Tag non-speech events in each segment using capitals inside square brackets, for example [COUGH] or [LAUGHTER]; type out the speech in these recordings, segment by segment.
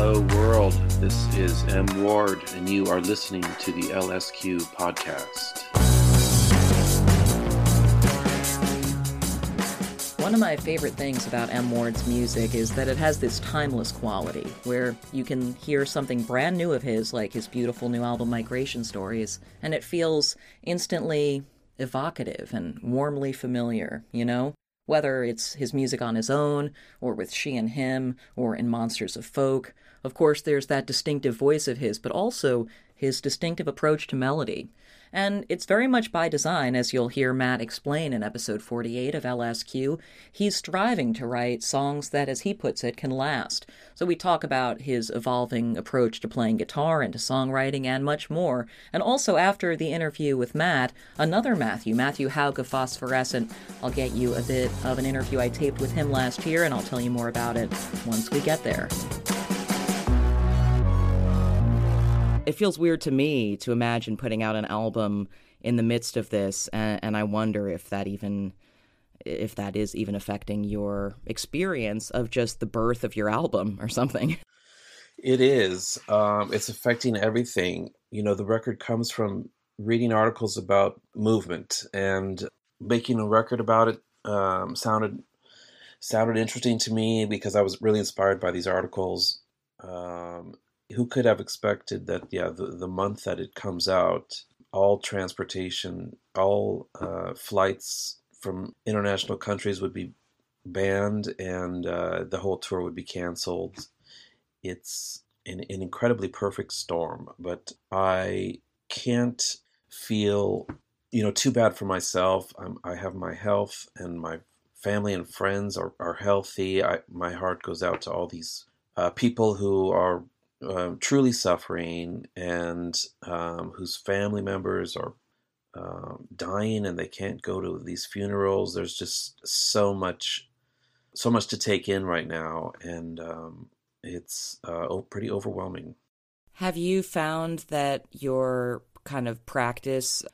Hello, world. This is M. Ward, and you are listening to the LSQ podcast. One of my favorite things about M. Ward's music is that it has this timeless quality, where you can hear something brand new of his, like his beautiful new album Migration Stories, and it feels instantly evocative and warmly familiar, you know? Whether it's his music on his own, or with She and Him, or in Monsters of Folk. Of course, there's that distinctive voice of his, but also his distinctive approach to melody. And it's very much by design, as you'll hear Matt explain in episode 48 of LSQ. He's striving to write songs that, as he puts it, can last. So we talk about his evolving approach to playing guitar and to songwriting and much more. And also, after the interview with Matt, another Matthew, Matthew Houck of Phosphorescent. I'll get you a bit of an interview I taped with him last year, and I'll tell you more about it once we get there. It feels weird to me to imagine putting out an album in the midst of this, and, and I wonder if that even if that is even affecting your experience of just the birth of your album or something. [LAUGHS] It is. Um, it's affecting everything. You know, the record comes from reading articles about movement and making a record about it um, sounded sounded interesting to me because I was really inspired by these articles. Um, who could have expected that yeah the, the month that it comes out all transportation all uh, flights from international countries would be banned and uh, the whole tour would be canceled. It's an, an incredibly perfect storm but i can't feel you know too bad for myself. I'm, i have my health and my family and friends are, are healthy. I, my heart goes out to all these uh, people who are um, truly suffering and um, whose family members are um, dying and they can't go to these funerals. There's just so much, so much to take in right now, and um, it's uh, pretty overwhelming. Have you found that your kind of practice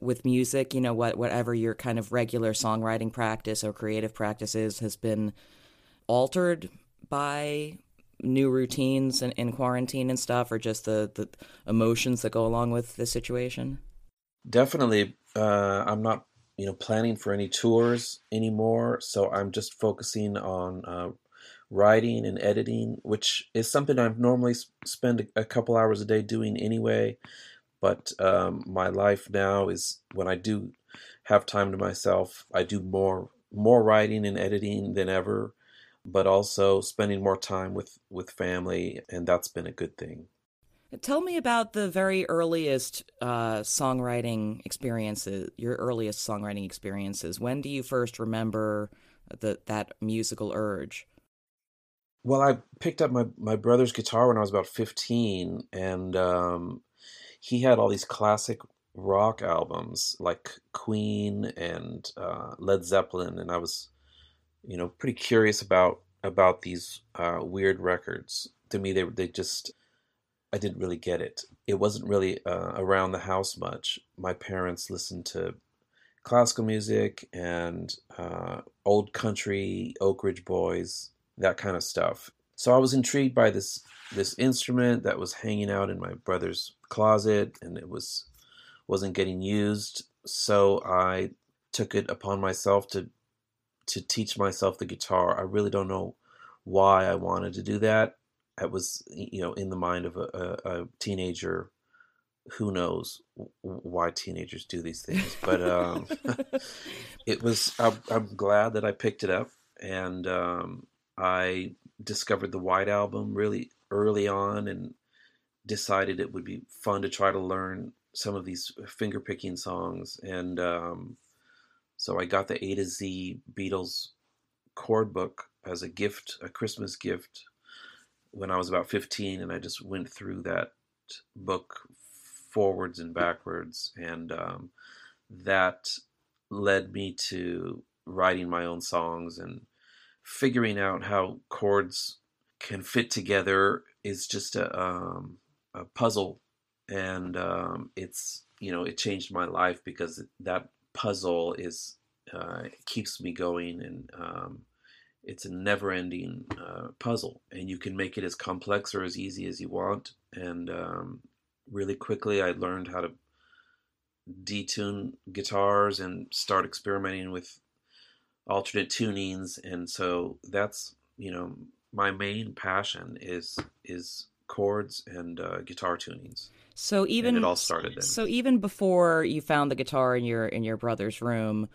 with music, you know, what whatever your kind of regular songwriting practice or creative practice is, has been altered by new routines in, in quarantine and stuff, or just the, the emotions that go along with the situation? Definitely. Uh, I'm not, you know, planning for any tours anymore, so I'm just focusing on uh, writing and editing, which is something I normally spend a couple hours a day doing anyway. But um, my life now is when I do have time to myself, I do more more writing and editing than ever but also spending more time with with family, and that's been a good thing. Tell me about the very earliest uh, songwriting experiences. Your earliest songwriting experiences. When do you first remember the, that musical urge? Well, I picked up my, my brother's guitar when I was about 15, and um, he had all these classic rock albums like Queen and uh, Led Zeppelin, and I was you know, pretty curious about about these uh, weird records. To me, they they just I didn't really get it. It wasn't really uh, around the house much. My parents listened to classical music and uh, old country, Oak Ridge Boys, that kind of stuff. So I was intrigued by this this instrument that was hanging out in my brother's closet, and it was wasn't getting used. So I took it upon myself to to teach myself the guitar. I really don't know why I wanted to do that. It was, you know, in the mind of a, a, a teenager. Who knows why teenagers do these things? But um, [LAUGHS] it was. I'm, I'm, glad that I picked it up, and um, I discovered the White Album really early on, and decided it would be fun to try to learn some of these finger picking songs. And um, so I got the A to Z Beatles chord book as a gift, a Christmas gift, when I was about 15, and I just went through that book forwards and backwards, and um, that led me to writing my own songs and figuring out how chords can fit together is just a, um, a puzzle, and um, it's you know it changed my life because that puzzle is uh, keeps me going and um, it's a never-ending uh, puzzle, and you can make it as complex or as easy as you want. And um, really quickly, I learned how to detune guitars and start experimenting with alternate tunings, and so that's you know my main passion is is chords and uh, guitar tunings. So even and it all started then. So even before you found the guitar in your in your brother's room,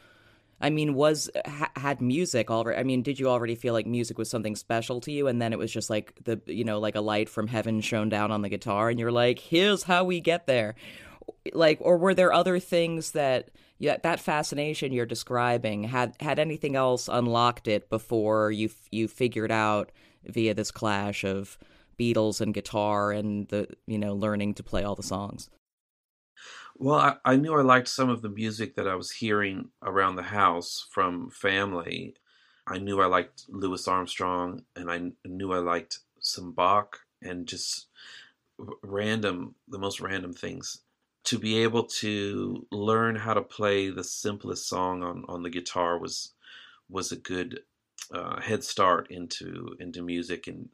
I mean, was ha, had music already? I mean, did you already feel like music was something special to you, and then it was just like the you know like a light from heaven shone down on the guitar, and you're like, here's how we get there, like, or were there other things that yeah, that fascination you're describing had had anything else unlocked it before you you figured out via this clash of Beatles and guitar and the you know learning to play all the songs? Well, I, I, knew I liked some of the music that I was hearing around the house from family. I knew I liked Louis Armstrong, and I knew I liked some Bach, and just random, the most random things. To be able to learn how to play the simplest song on, on the guitar was was a good uh, head start into into music and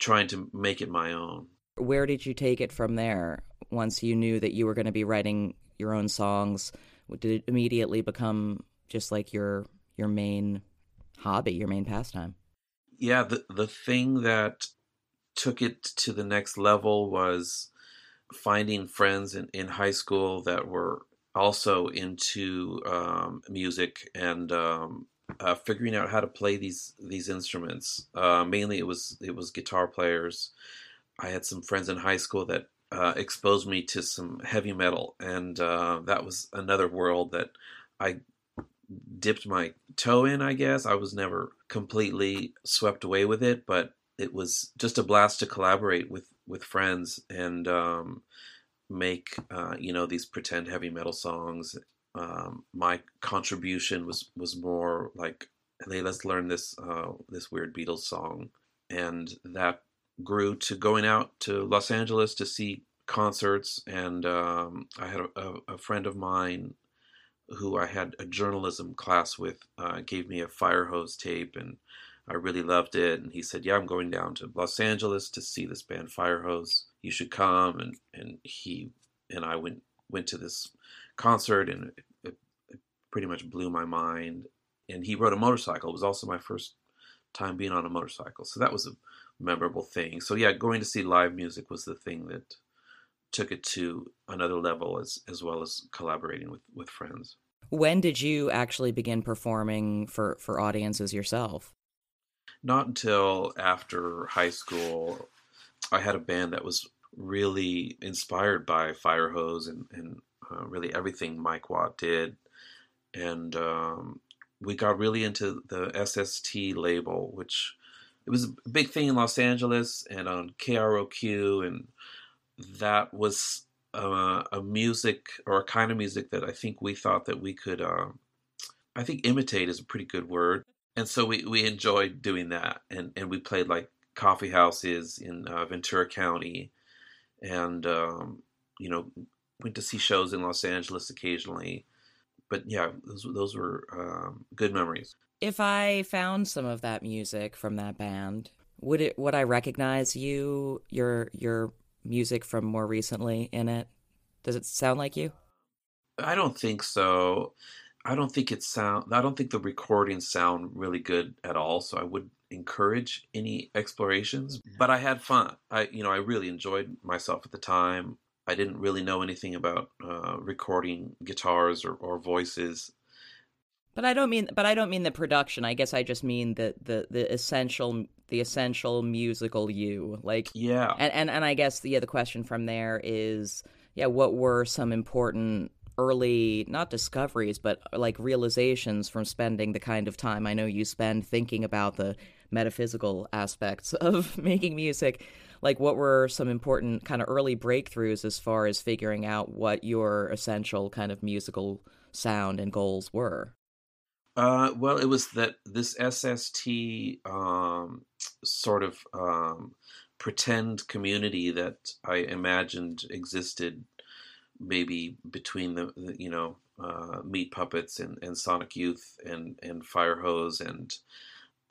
trying to make it my own. Where did you take it from there? Once you knew that you were going to be writing your own songs, did it immediately become just like your your main hobby, your main pastime? Yeah, the the thing that took it to the next level was finding friends in, in high school that were also into um, music and um, uh, figuring out how to play these these instruments. Uh, mainly, it was it was guitar players. I had some friends in high school that uh, exposed me to some heavy metal, and uh, that was another world that I dipped my toe in. I guess I was never completely swept away with it, but it was just a blast to collaborate with with friends and um, make uh, you know these pretend heavy metal songs um, my contribution was was more like, hey, let's learn this uh, this weird Beatles song, and that grew to going out to Los Angeles to see concerts. And um, I had a, a, friend of mine who I had a journalism class with uh, gave me a Firehose tape, and I really loved it. And he said, "Yeah, I'm going down to Los Angeles to see this band Firehose. You should come." And and he and I went went to this concert and it, it, it pretty much blew my mind. And he rode a motorcycle. It was also my first time being on a motorcycle. So that was a memorable thing. So yeah, going to see live music was the thing that took it to another level as as well as collaborating with with friends. When did you actually begin performing for for audiences yourself? Not until after high school. I had a band that was really inspired by Firehose and, and uh, really everything Mike Watt did, and um, we got really into the SST label, which it was a big thing in Los Angeles and on KROQ, and that was uh, a music or a kind of music that I think we thought that we could. Uh, I think imitate is a pretty good word, and so we we enjoyed doing that, and and we played like coffee houses in uh, Ventura County, and um, you know went to see shows in Los Angeles occasionally. But yeah, those those were um, good memories. If I found some of that music from that band, would it would I recognize you your your music from more recently in it? Does it sound like you? I don't think so. I don't think it sound. I don't think the recordings sound really good at all. So I would encourage any explorations. But I had fun. I you know I really enjoyed myself at the time. I didn't really know anything about uh, recording guitars or, or voices. But I don't mean. But I don't mean the production. I guess I just mean the the the essential the essential musical you. Like yeah. And and and I guess yeah the question from there is yeah what were some important early not discoveries but like realizations from spending the kind of time I know you spend thinking about the metaphysical aspects [LAUGHS] of making music like what were some important kind of early breakthroughs as far as figuring out what your essential kind of musical sound and goals were? Uh, well, it was that this SST um, sort of um, pretend community that I imagined existed maybe between the, the you know uh, Meat Puppets and, and Sonic Youth and and Firehose and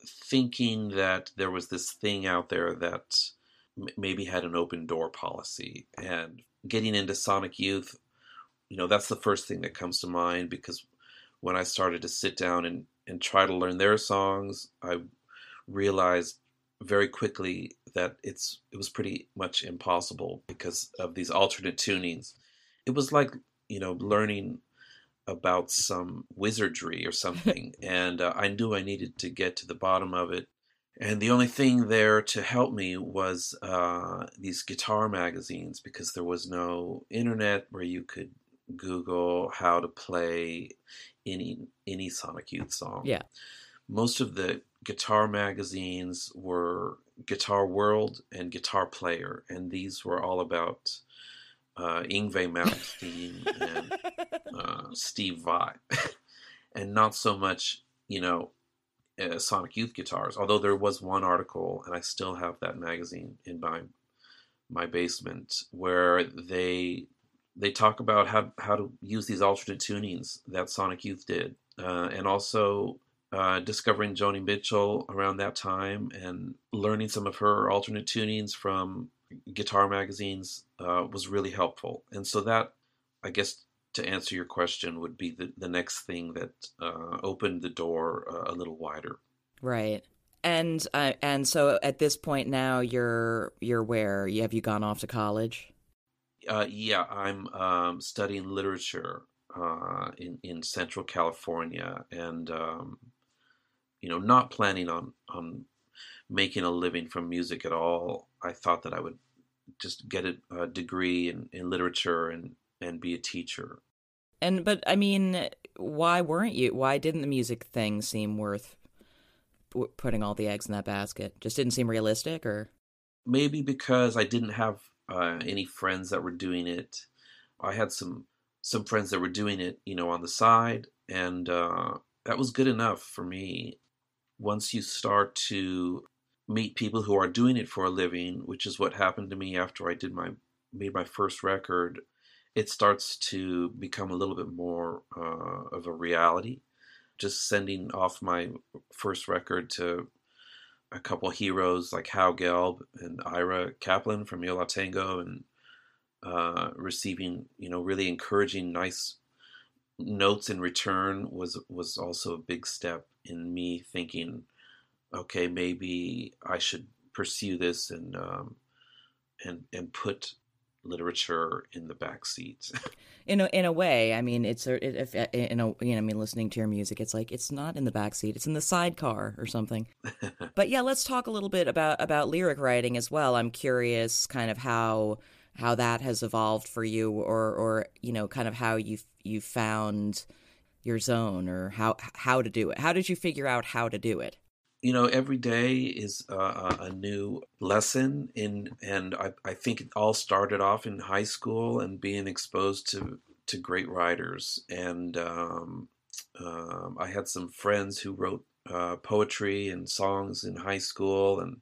thinking that there was this thing out there that m- maybe had an open door policy and getting into Sonic Youth, you know, that's the first thing that comes to mind because when I started to sit down and, and try to learn their songs, I realized very quickly that it's it was pretty much impossible because of these alternate tunings. It was like you know learning about some wizardry or something, [LAUGHS] and uh, I knew I needed to get to the bottom of it. And the only thing there to help me was uh, these guitar magazines because there was no internet where you could Google how to play any any Sonic Youth song. Yeah. Most of the guitar magazines were Guitar World and Guitar Player, and these were all about uh, Yngwie Malmsteen and [LAUGHS] uh, Steve Vai, [LAUGHS] and not so much, you know, uh, Sonic Youth guitars. Although there was one article, and I still have that magazine in my my basement, where they they talk about how how to use these alternate tunings that Sonic Youth did, uh, and also uh, discovering Joni Mitchell around that time and learning some of her alternate tunings from guitar magazines uh, was really helpful. And so that, I guess, to answer your question, would be the, the next thing that uh, opened the door uh, a little wider. Right. And uh, and so at this point now you're you're where have you gone off to college? Uh, yeah, I'm um, studying literature uh, in in Central California, and um, you know, not planning on on making a living from music at all. I thought that I would just get a, a degree in, in literature and and be a teacher. And but I mean, why weren't you? Why didn't the music thing seem worth putting all the eggs in that basket? Just didn't seem realistic, or maybe because I didn't have uh, any friends that were doing it. I had some some friends that were doing it, you know, on the side, and uh, that was good enough for me once you start to meet people who are doing it for a living, which is what happened to me after I did my made my first record, it starts to become a little bit more uh, of a reality. Just sending off my first record to a couple heroes like Howe Gelb and Ira Kaplan from Yo La Tengo and uh, receiving you know really encouraging, nice notes in return was was also a big step in me thinking, okay, maybe I should pursue this and um, and and put literature in the back seat. [LAUGHS] in a in a way, I mean, it's a, if uh, in a you know, I mean, listening to your music, it's like it's not in the back seat; it's in the sidecar or something. [LAUGHS] but yeah, let's talk a little bit about about lyric writing as well. I'm curious, kind of how how that has evolved for you, or or you know, kind of how you you found your zone or how how to do it. How did you figure out how to do it? You know, every day is a, a new lesson, in, and I, I think it all started off in high school and being exposed to to great writers. And um, um, I had some friends who wrote uh, poetry and songs in high school, and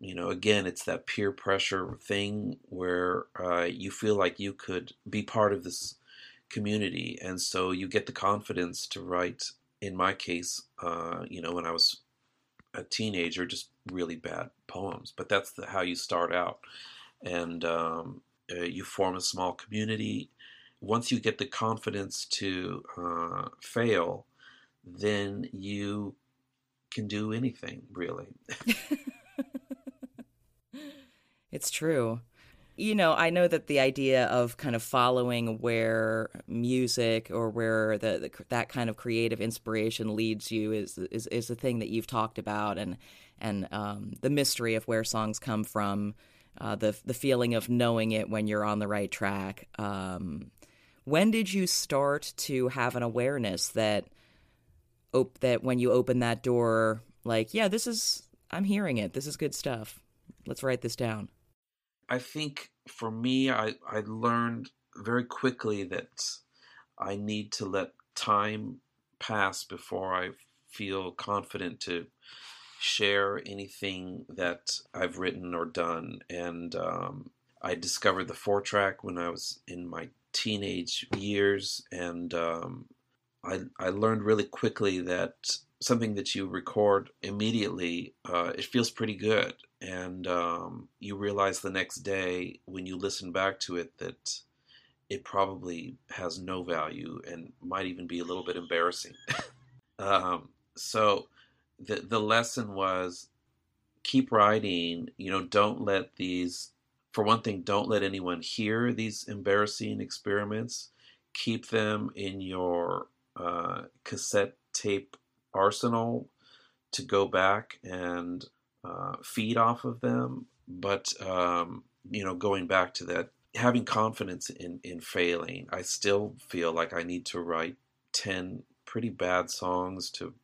you know, again, it's that peer pressure thing where uh, you feel like you could be part of this community, and so you get the confidence to write. In my case, uh, you know, when I was a teenager, just really bad poems, but that's the, how you start out, and um, uh, you form a small community. Once you get the confidence to uh, fail, then you can do anything really. [LAUGHS] it's true you know, I know that the idea of kind of following where music or where the, the, that kind of creative inspiration leads you is is is the thing that you've talked about, and and um, the mystery of where songs come from, uh, the the feeling of knowing it when you're on the right track. Um, when did you start to have an awareness that op- that when you open that door, like, yeah, this is I'm hearing it. This is good stuff. Let's write this down. I think for me, I, I learned very quickly that I need to let time pass before I feel confident to share anything that I've written or done. And um, I discovered the four track when I was in my teenage years, and um, I, I learned really quickly that something that you record immediately, uh, it feels pretty good. And um, you realize the next day when you listen back to it that it probably has no value and might even be a little bit embarrassing. [LAUGHS] um, so the the lesson was keep writing. You know, don't let these. For one thing, don't let anyone hear these embarrassing experiments. Keep them in your uh, cassette tape arsenal to go back and uh, feed off of them. But um, you know, going back to that, having confidence in in failing, I still feel like I need to write ten pretty bad songs to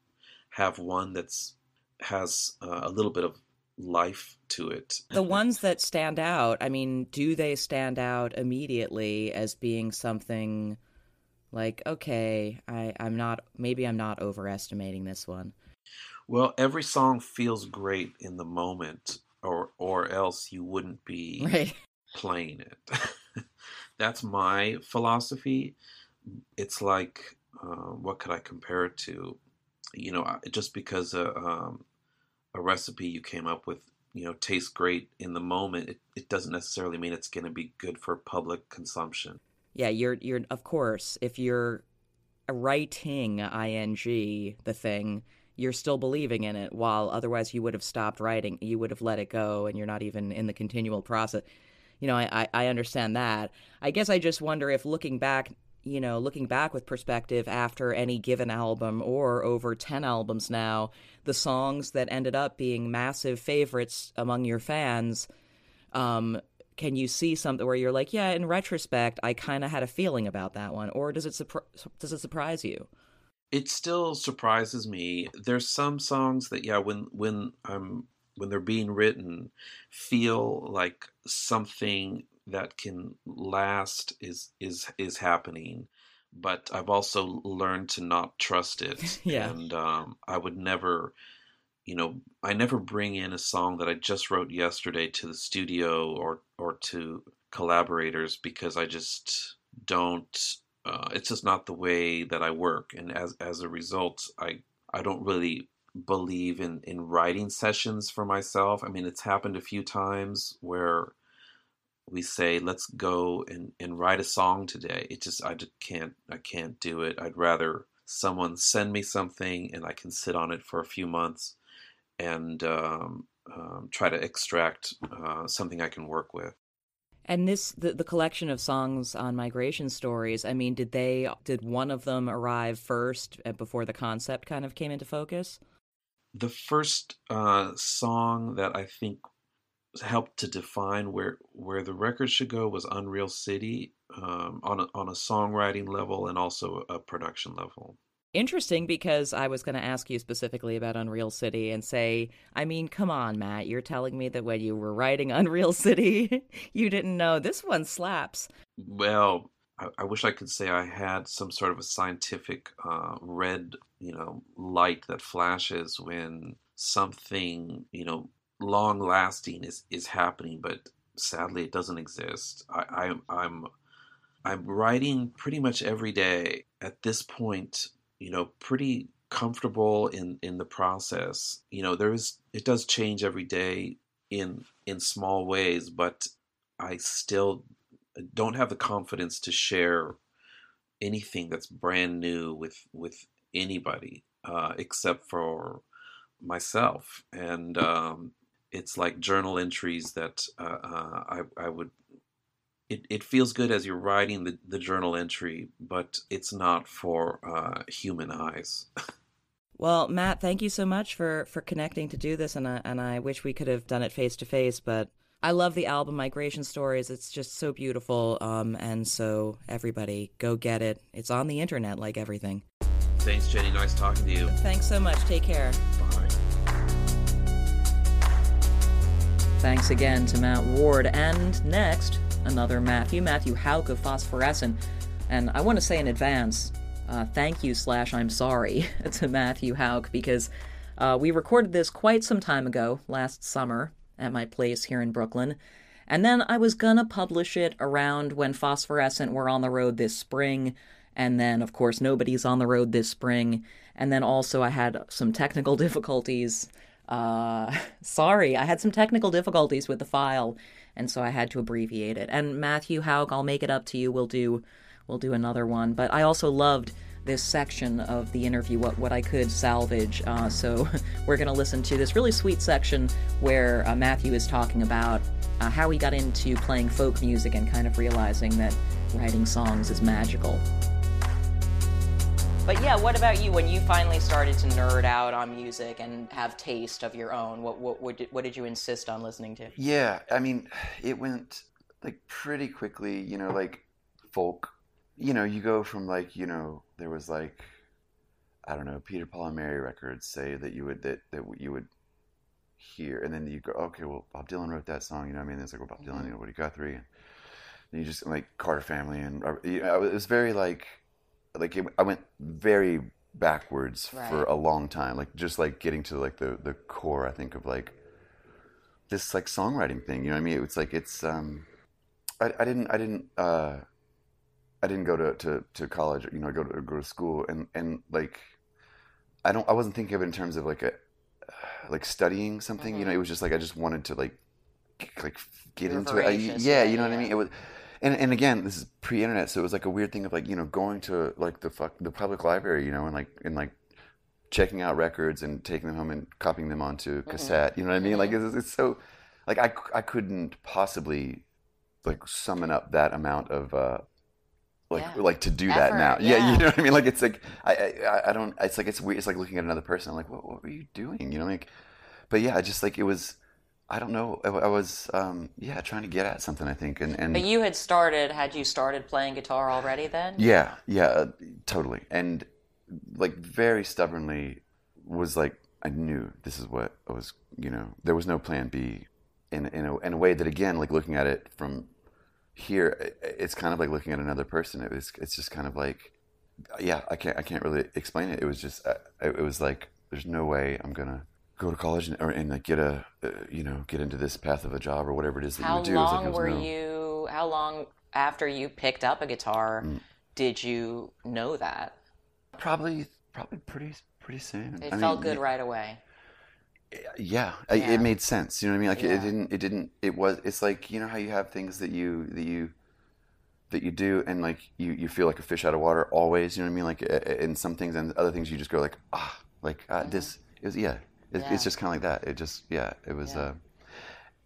have one that's has uh, a little bit of life to it. The ones that stand out, I mean, do they stand out immediately as being something like, okay, I, I'm not, maybe I'm not overestimating this one? Well, every song feels great in the moment, or or else you wouldn't be [LAUGHS] right. playing it. [LAUGHS] That's my philosophy. It's like, uh, what could I compare it to? You know, just because a, um, a recipe you came up with, you know, tastes great in the moment, it, it doesn't necessarily mean it's going to be good for public consumption yeah, you're you're of course if you're writing ing the thing, you're still believing in it. While otherwise you would have stopped writing, you would have let it go, and you're not even in the continual process. You know, I I understand that. I guess I just wonder if looking back you know, looking back with perspective after any given album or over 10 albums now, the songs that ended up being massive favorites among your fans um, can you see something where you're like, yeah, in retrospect, I kind of had a feeling about that one, or does it surpri- does it surprise you? It still surprises me. There's some songs that, yeah, when when I'm when they're being written, feel like something that can last is is is happening. But I've also learned to not trust it, [LAUGHS] yeah. and um, I would never you know, I never bring in a song that I just wrote yesterday to the studio or or to collaborators because I just don't. Uh, it's just not the way that I work, and as as a result, I I don't really believe in in writing sessions for myself. I mean, it's happened a few times where we say let's go and, and write a song today it just i just can't i can't do it i'd rather someone send me something and i can sit on it for a few months and um, um, try to extract uh, something I can work with. And this, the, the collection of songs on migration stories. I mean, did they did one of them arrive first uh, before the concept kind of came into focus? The first uh, song that I think helped to define where where the record should go was Unreal City um, on a, on a songwriting level and also a production level interesting because I was going to ask you specifically about Unreal City and say, I mean, come on, Matt, you're telling me that when you were writing [LAUGHS] Unreal City, you didn't know this one slaps. Well, I, I wish I could say I had some sort of a scientific uh, red, you know, light that flashes when something, you know, long lasting is is happening, but sadly it doesn't exist. I, I I'm I'm writing pretty much every day. At this point, you know, pretty comfortable in in the process. You know, there is it does change every day in in small ways, but I still don't have the confidence to share anything that's brand new with with anybody uh, except for myself and um, it's like journal entries that uh, uh, I, I would it, it feels good as you're writing the, the journal entry, but it's not for uh, human eyes. well, Matt, thank you so much for, for connecting to do this, and I, and I wish we could have done it face to face, but I love the album Migration Stories. It's just so beautiful, um, and so everybody, go get it. It's on the internet like everything. Thanks, Jenny. Nice talking to you. Thanks so much. Take care. Bye. Thanks again to Matt Ward. And next, another Matthew, Matthew Houck of Phosphorescent. And I want to say in advance, uh, thank you slash I'm sorry [LAUGHS] to Matthew Houck because uh, we recorded this quite some time ago, last summer, at my place here in Brooklyn. And then I was gonna publish it around when Phosphorescent were on the road this spring. And then, of course, nobody's on the road this spring. And then also, I had some technical [LAUGHS] difficulties. Uh, [LAUGHS] sorry, I had some technical difficulties with the file, and so I had to abbreviate it. And Matthew Houck, I'll make it up to you. We'll do, we'll do another one. But I also loved this section of the interview, what what I could salvage. Uh, so [LAUGHS] we're going to listen to this really sweet section where uh, Matthew is talking about uh, how he got into playing folk music and kind of realizing that writing songs is magical. But yeah, what about you? When you finally started to nerd out on music and have taste of your own, what what what did, what did you insist on listening to? Yeah, I mean, it went like pretty quickly. You know, like folk. You know, you go from like you know there was like I don't know Peter Paul and Mary records say that you would that that you would hear, and then you go okay, well Bob Dylan wrote that song. You know, what I mean, it's like well, Bob Dylan, you know, Woody Guthrie, and you just like Carter Family, and uh, you know, it was very like like it, I went very backwards Right. for a long time, like just like getting to like the the core. I think of like this like songwriting thing. You know what I mean? It's like it's um, I, I didn't I didn't uh, I didn't go to, to, to college. You know, go to go to school and and like I don't I wasn't thinking of it in terms of like a like studying something. You know, it was just like I just wanted to like like get You're into it. I- yeah, yeah, you know what I mean. It was. And, and again, this is pre-internet, so it was like a weird thing of like you know going to like the fuck the public library, you know, and like and like checking out records and taking them home and copying them onto Mm-hmm. cassette. You know what I mean? Like it's, it's so like I, I couldn't possibly like summon up that amount of uh like Yeah. like to do that now. Yeah. [LAUGHS] yeah. you know what I mean? Like it's like I, I I don't. It's like it's weird. It's like looking at another person. I'm like, what what were you doing? You know, like. But yeah, just like it was. I don't know. I, I was um yeah trying to get at something. I think and and But you had started. Had you started playing guitar already then? yeah, yeah, uh, totally. And like very stubbornly was like I knew this is what I was, you know, there was no plan B in in a, in a way that again like looking at it from here it's kind of like looking at another person. It was it's just kind of like yeah, I can't I can't really explain it. It was just uh, it was like there's no way I'm going to go to college and, or, and like get a uh, you know get into this path of a job or whatever it is that How you would do. It was like, long were no- you? How long after you picked up a guitar Mm. did you know that? Probably probably pretty pretty soon. It I felt mean, good right away. yeah, I, Yeah. it made sense you know what i mean like it, Yeah. it didn't it didn't it was it's like you know how you have things that you that you that you do and like you you feel like a fish out of water always you know what i mean like in some things and other things you just go like ah like uh, this is yeah, it. Yeah. it's just kind of like that it just yeah it was Yeah. uh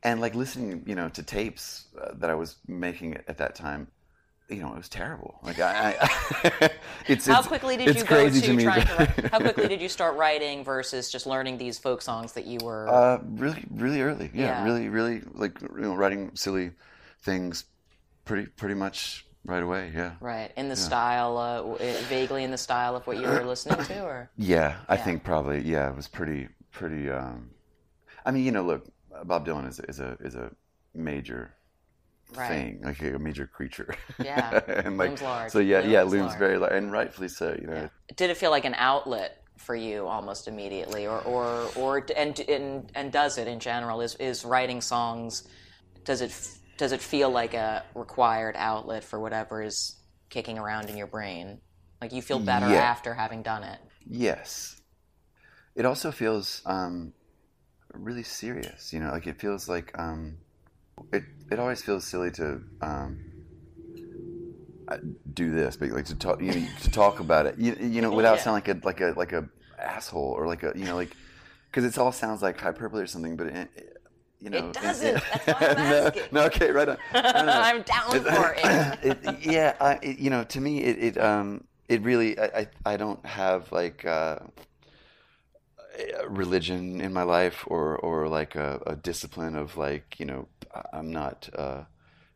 and like listening you know to tapes uh, that i was making at that time you know it was terrible like i, I [LAUGHS] it's How it's- quickly did you go crazy to, me trying to write, How quickly [LAUGHS] did you start writing versus just learning these folk songs that you were? Uh, really, really early. Yeah, Yeah. really, really like you know, writing silly things, pretty, pretty much right away. Yeah, right in the style, uh, uh, vaguely in the style of what you were listening to, or yeah. I Yeah. think probably yeah. It was pretty, pretty. Um, I mean, you know, look, Bob Dylan is is a is a major Right. thing, like a major creature. Yeah. [LAUGHS] and like Looms large. so yeah, yeah, Looms looms large. very large, and rightfully so. You know, did it feel like an outlet for you almost immediately, or or or and and and does it in general? Is is writing songs? Does it does it feel like a required outlet for whatever is kicking around in your brain? Like you feel better Yeah. after having done it. Yes. It also feels um, really serious. You know, like it feels like um, it. It always feels silly to um, uh, do this, but like to talk, you know, to talk about it. You, you know, without Yeah. sounding like a like a like a asshole or like a you know like because it all sounds like hyperbole or something, but it, you know It doesn't. I'm [LAUGHS] no, no, okay, right on. No, no. [LAUGHS] I'm down for it. [LAUGHS] it, yeah, I, it, you know, to me, it, it um, it really, I, I, I don't have like uh, religion in my life, or, or like a, a discipline of like, you know, I'm not, uh,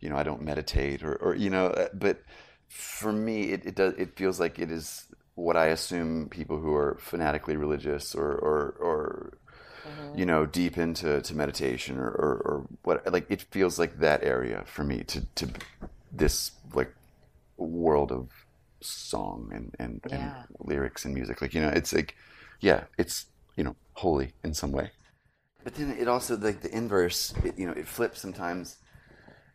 you know, I don't meditate, or, or you know, uh, but for me, it, it does, it feels like it is what I assume people who are fanatically religious or, or, or you know, deep into to meditation or, or, or what, like it feels like that area for me to, to this like world of song and, and, Yeah. and lyrics and music. Like, you know, it's like, yeah, it's, you know, holy in some way. But then it also, like the inverse, it, you know, it flips sometimes.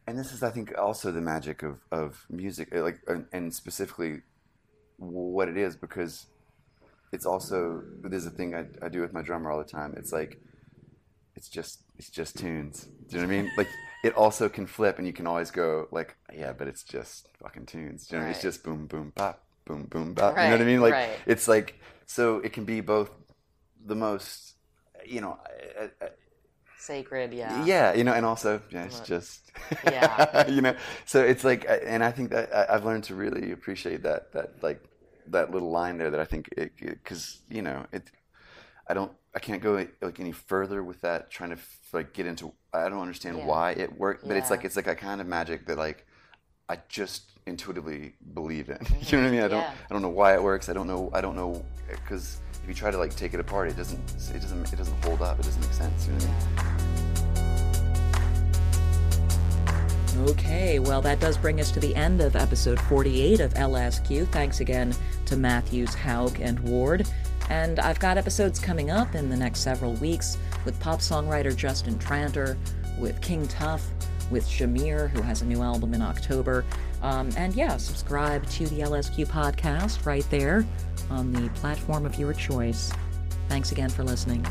And this is, I think, also the magic of, of music, uh, like, and, and specifically what it is, because it's also there's a thing I, I do with my drummer all the time. It's like it's just it's just tunes. Do you know what I mean? Like it also can flip, and you can always go like, yeah, but it's just fucking tunes. Do you know what I mean? It's just boom boom pop boom boom bop. you know what I mean? Like right. it's like so it can be both the most you know. Sacred, yeah. yeah, you know, and also yeah, it's just Yeah. [LAUGHS] you know. So it's like, and I think that I- I've learned to really appreciate that that like that little line there that I think because you know it. I don't. I can't go like any further with that. Trying to like get into. I don't understand Yeah. why it worked, but it's like it's like a kind of magic that like I just intuitively believe in. [LAUGHS] you know what I mean? I don't. Yeah. I don't know why it works. I don't know. I don't know because if you try to like take it apart, it doesn't. It doesn't. It doesn't hold up. It doesn't make sense. You know what I mean? Okay, well, that does bring us to the end of episode 48 of LSQ. Thanks again to Matthews, Houck, and Ward. And I've got episodes coming up in the next several weeks with pop songwriter Justin Tranter, with King Tuff, with Shamir, who has a new album in October. Um, and yeah, subscribe to the LSQ podcast right there on the platform of your choice. Thanks again for listening.